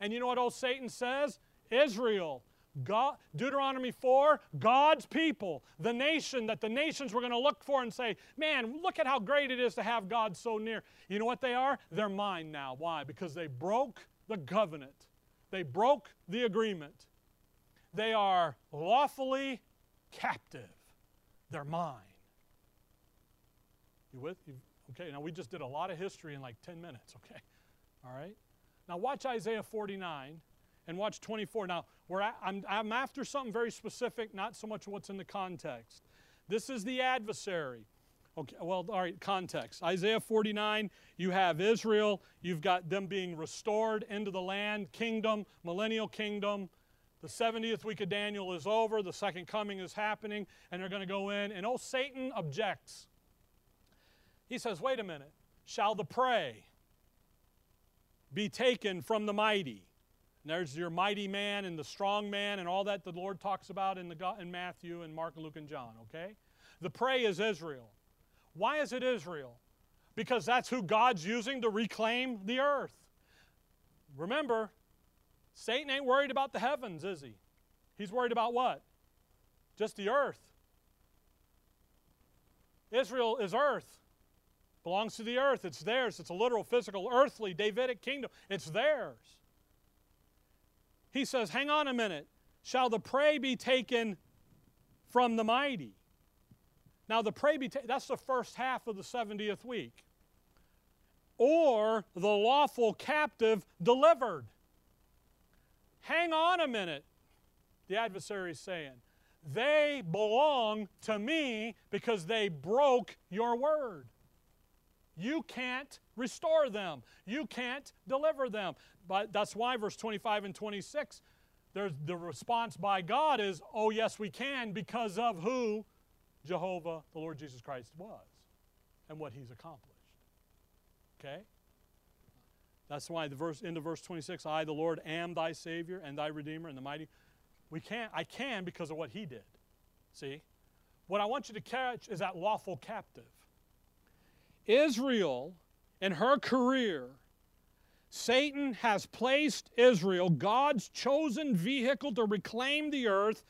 [SPEAKER 1] And you know what old Satan says? Israel. God, Deuteronomy 4, God's people, the nation that the nations were going to look for and say, Man, look at how great it is to have God so near. You know what they are? They're mine now. Why? Because they broke the covenant, they broke the agreement. They are lawfully captive. They're mine. You with? You, okay, now we just did a lot of history in like 10 minutes, okay? All right? Now watch Isaiah 49 and watch 24. Now, we're at, I'm, I'm after something very specific, not so much what's in the context. This is the adversary. Okay, well, all right, context. Isaiah 49, you have Israel, you've got them being restored into the land, kingdom, millennial kingdom. The 70th week of Daniel is over, the second coming is happening, and they're going to go in. And oh, Satan objects. He says, Wait a minute. Shall the prey be taken from the mighty? And there's your mighty man and the strong man and all that the Lord talks about in, the, in Matthew and Mark, Luke, and John, okay? The prey is Israel. Why is it Israel? Because that's who God's using to reclaim the earth. Remember, Satan ain't worried about the heavens, is he? He's worried about what? Just the earth. Israel is earth. Belongs to the earth. It's theirs. It's a literal, physical, earthly, Davidic kingdom. It's theirs. He says, Hang on a minute. Shall the prey be taken from the mighty? Now, the prey be taken, that's the first half of the 70th week. Or the lawful captive delivered. Hang on a minute, the adversary is saying. They belong to me because they broke your word. You can't restore them. You can't deliver them. But that's why verse 25 and 26, there's the response by God is, oh yes, we can because of who Jehovah, the Lord Jesus Christ, was and what he's accomplished. Okay? That's why the verse into verse 26, I, the Lord, am thy Savior and thy Redeemer and the mighty. We can't, I can because of what he did. See? What I want you to catch is that lawful captive. Israel, in her career, Satan has placed Israel, God's chosen vehicle to reclaim the earth,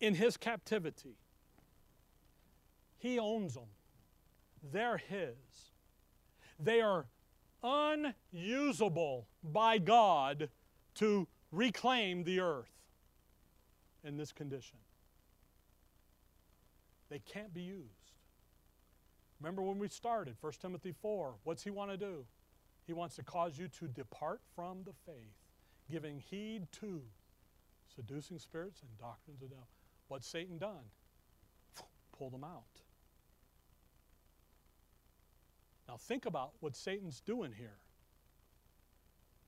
[SPEAKER 1] in his captivity. He owns them. They're his. They are unusable by God to reclaim the earth in this condition. they can't be used. Remember when we started, 1 Timothy 4, what's he want to do? He wants to cause you to depart from the faith, giving heed to seducing spirits and doctrines of devil. What's Satan done? Pull them out. Now think about what Satan's doing here.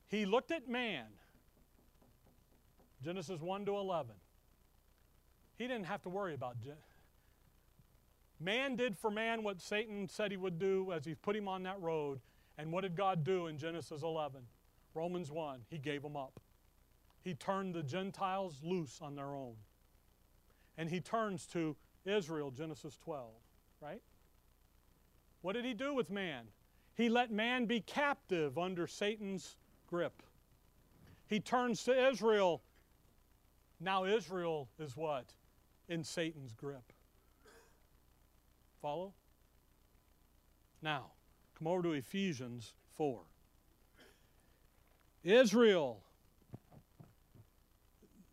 [SPEAKER 1] He looked at man, Genesis 1 to 11. He didn't have to worry about. Man did for man what Satan said he would do as he put him on that road. And what did God do in Genesis 11? Romans 1, he gave them up. He turned the Gentiles loose on their own. And he turns to Israel, Genesis 12, right? What did he do with man? He let man be captive under Satan's grip. He turns to Israel. Now Israel is what? In Satan's grip. Follow? Now, come over to Ephesians 4. Israel.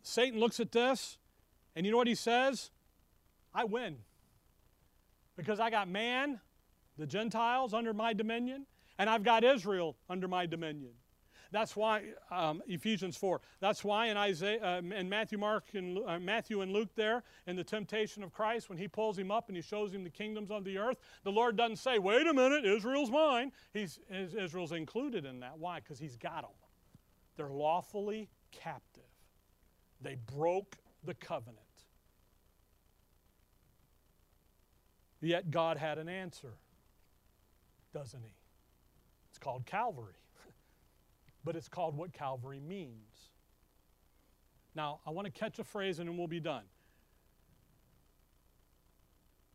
[SPEAKER 1] Satan looks at this, and you know what he says? I win. Because I got man, the Gentiles, under my dominion, and I've got Israel under my dominion. That's why um, Ephesians 4. That's why in Isaiah, uh, Matthew, Mark, and uh, Matthew and Luke there in the temptation of Christ, when he pulls him up and he shows him the kingdoms of the earth, the Lord doesn't say, "Wait a minute, Israel's mine." He's Israel's included in that. Why? Because he's got them. They're lawfully captive. They broke the covenant. Yet God had an answer, doesn't he? It's called Calvary but it's called what Calvary means. Now, I want to catch a phrase and then we'll be done.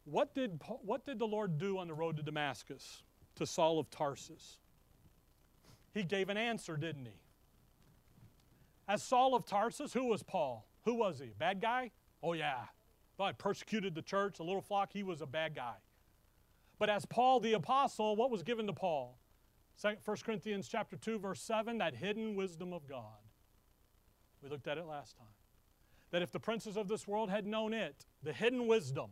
[SPEAKER 1] What did, what did the Lord do on the road to Damascus to Saul of Tarsus? He gave an answer, didn't he? As Saul of Tarsus, who was Paul? Who was he? Bad guy? Oh, yeah. I persecuted the church, the little flock, he was a bad guy. But as Paul the apostle, what was given to Paul? 1 Corinthians chapter 2 verse 7 that hidden wisdom of God. We looked at it last time. That if the princes of this world had known it, the hidden wisdom,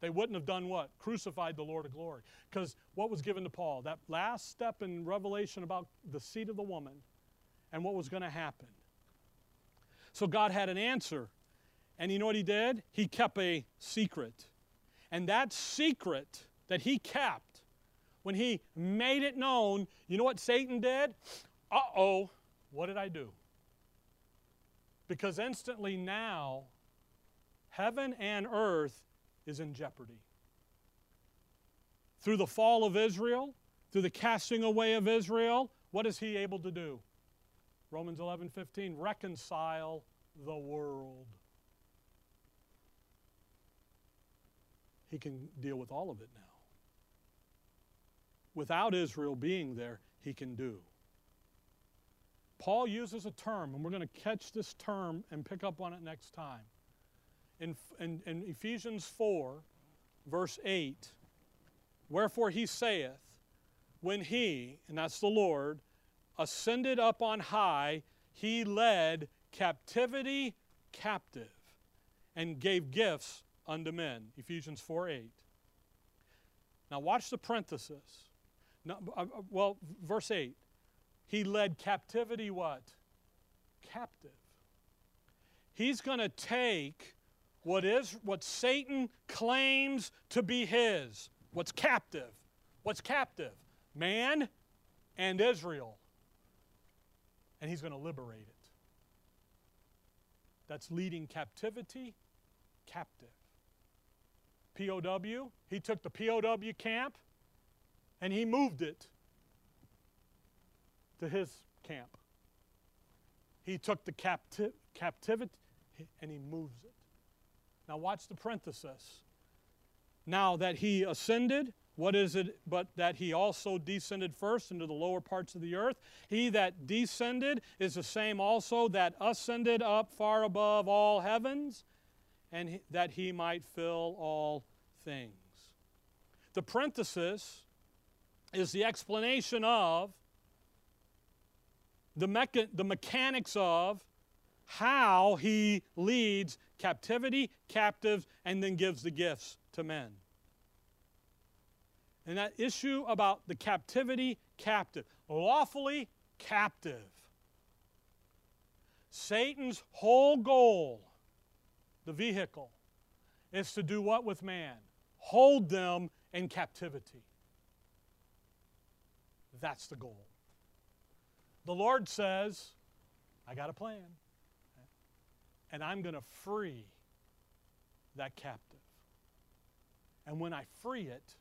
[SPEAKER 1] they wouldn't have done what? Crucified the Lord of glory. Because what was given to Paul? That last step in Revelation about the seed of the woman and what was going to happen. So God had an answer. And you know what he did? He kept a secret. And that secret that he kept when he made it known, you know what Satan did? Uh oh, what did I do? Because instantly now, heaven and earth is in jeopardy. Through the fall of Israel, through the casting away of Israel, what is he able to do? Romans 11 15, reconcile the world. He can deal with all of it now without Israel being there, he can do. Paul uses a term, and we're going to catch this term and pick up on it next time. In, in, in Ephesians 4, verse 8, wherefore he saith, when he, and that's the Lord, ascended up on high, he led captivity captive and gave gifts unto men. Ephesians 4 8. Now, watch the parenthesis. No, uh, uh, well, verse 8. He led captivity what? Captive. He's going to take what is what Satan claims to be his. What's captive? What's captive? Man and Israel. And he's going to liberate it. That's leading captivity captive. POW, he took the POW camp and he moved it to his camp. He took the capti- captivity and he moves it. Now, watch the parenthesis. Now that he ascended, what is it but that he also descended first into the lower parts of the earth? He that descended is the same also that ascended up far above all heavens, and that he might fill all things. The parenthesis is the explanation of the, mecha- the mechanics of how he leads captivity, captives, and then gives the gifts to men. And that issue about the captivity, captive, lawfully captive. Satan's whole goal, the vehicle, is to do what with man? Hold them in captivity. That's the goal. The Lord says, I got a plan. And I'm going to free that captive. And when I free it,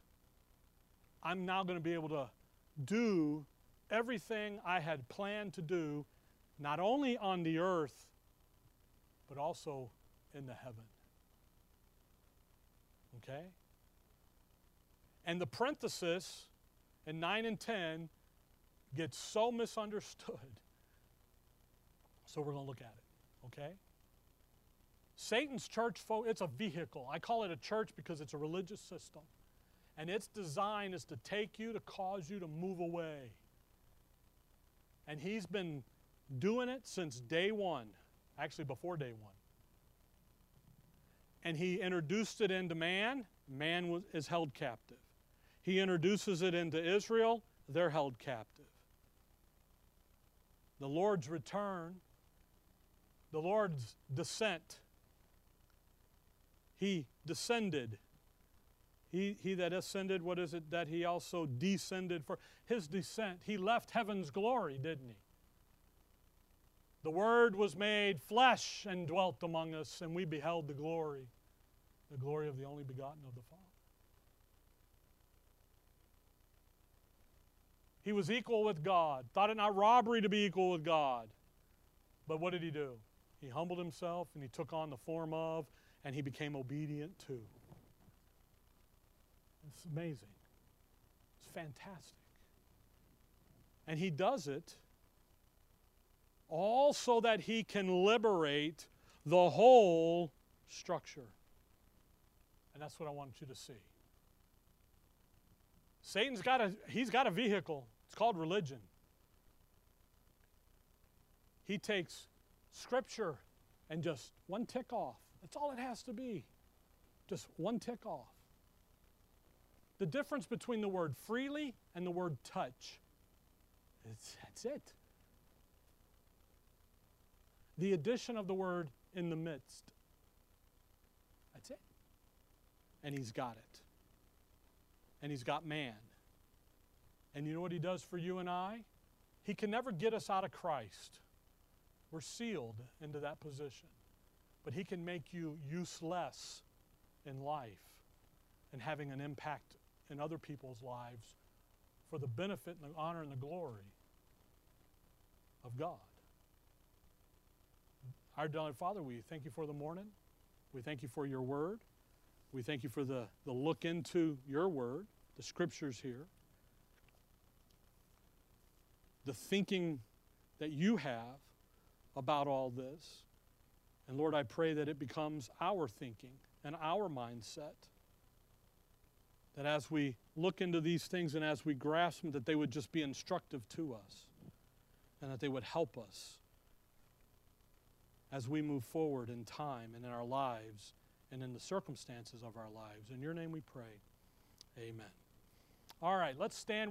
[SPEAKER 1] I'm now going to be able to do everything I had planned to do, not only on the earth, but also in the heaven. Okay? And the parenthesis in 9 and 10 get so misunderstood. So we're going to look at it, okay? Satan's church, it's a vehicle. I call it a church because it's a religious system. And its design is to take you, to cause you to move away. And he's been doing it since day one, actually before day one. And he introduced it into man, man was, is held captive. He introduces it into Israel, they're held captive. The Lord's return, the Lord's descent, he descended. He, he that ascended, what is it that he also descended for? His descent. He left heaven's glory, didn't he? The Word was made flesh and dwelt among us, and we beheld the glory, the glory of the only begotten of the Father. He was equal with God, thought it not robbery to be equal with God. But what did he do? He humbled himself and he took on the form of, and he became obedient to. It's amazing. It's fantastic. And he does it all so that he can liberate the whole structure. And that's what I want you to see. Satan's got a he's got a vehicle. It's called religion. He takes scripture and just one tick off. That's all it has to be. Just one tick off. The difference between the word freely and the word touch. It's, that's it. The addition of the word in the midst. That's it. And he's got it. And he's got man. And you know what he does for you and I? He can never get us out of Christ. We're sealed into that position. But he can make you useless in life and having an impact in other people's lives for the benefit and the honor and the glory of God. Our darling Father, we thank you for the morning. We thank you for your word. We thank you for the, the look into your word, the scriptures here, the thinking that you have about all this. And Lord, I pray that it becomes our thinking and our mindset that as we look into these things and as we grasp them, that they would just be instructive to us and that they would help us as we move forward in time and in our lives and in the circumstances of our lives. In your name we pray. Amen. All right, let's stand.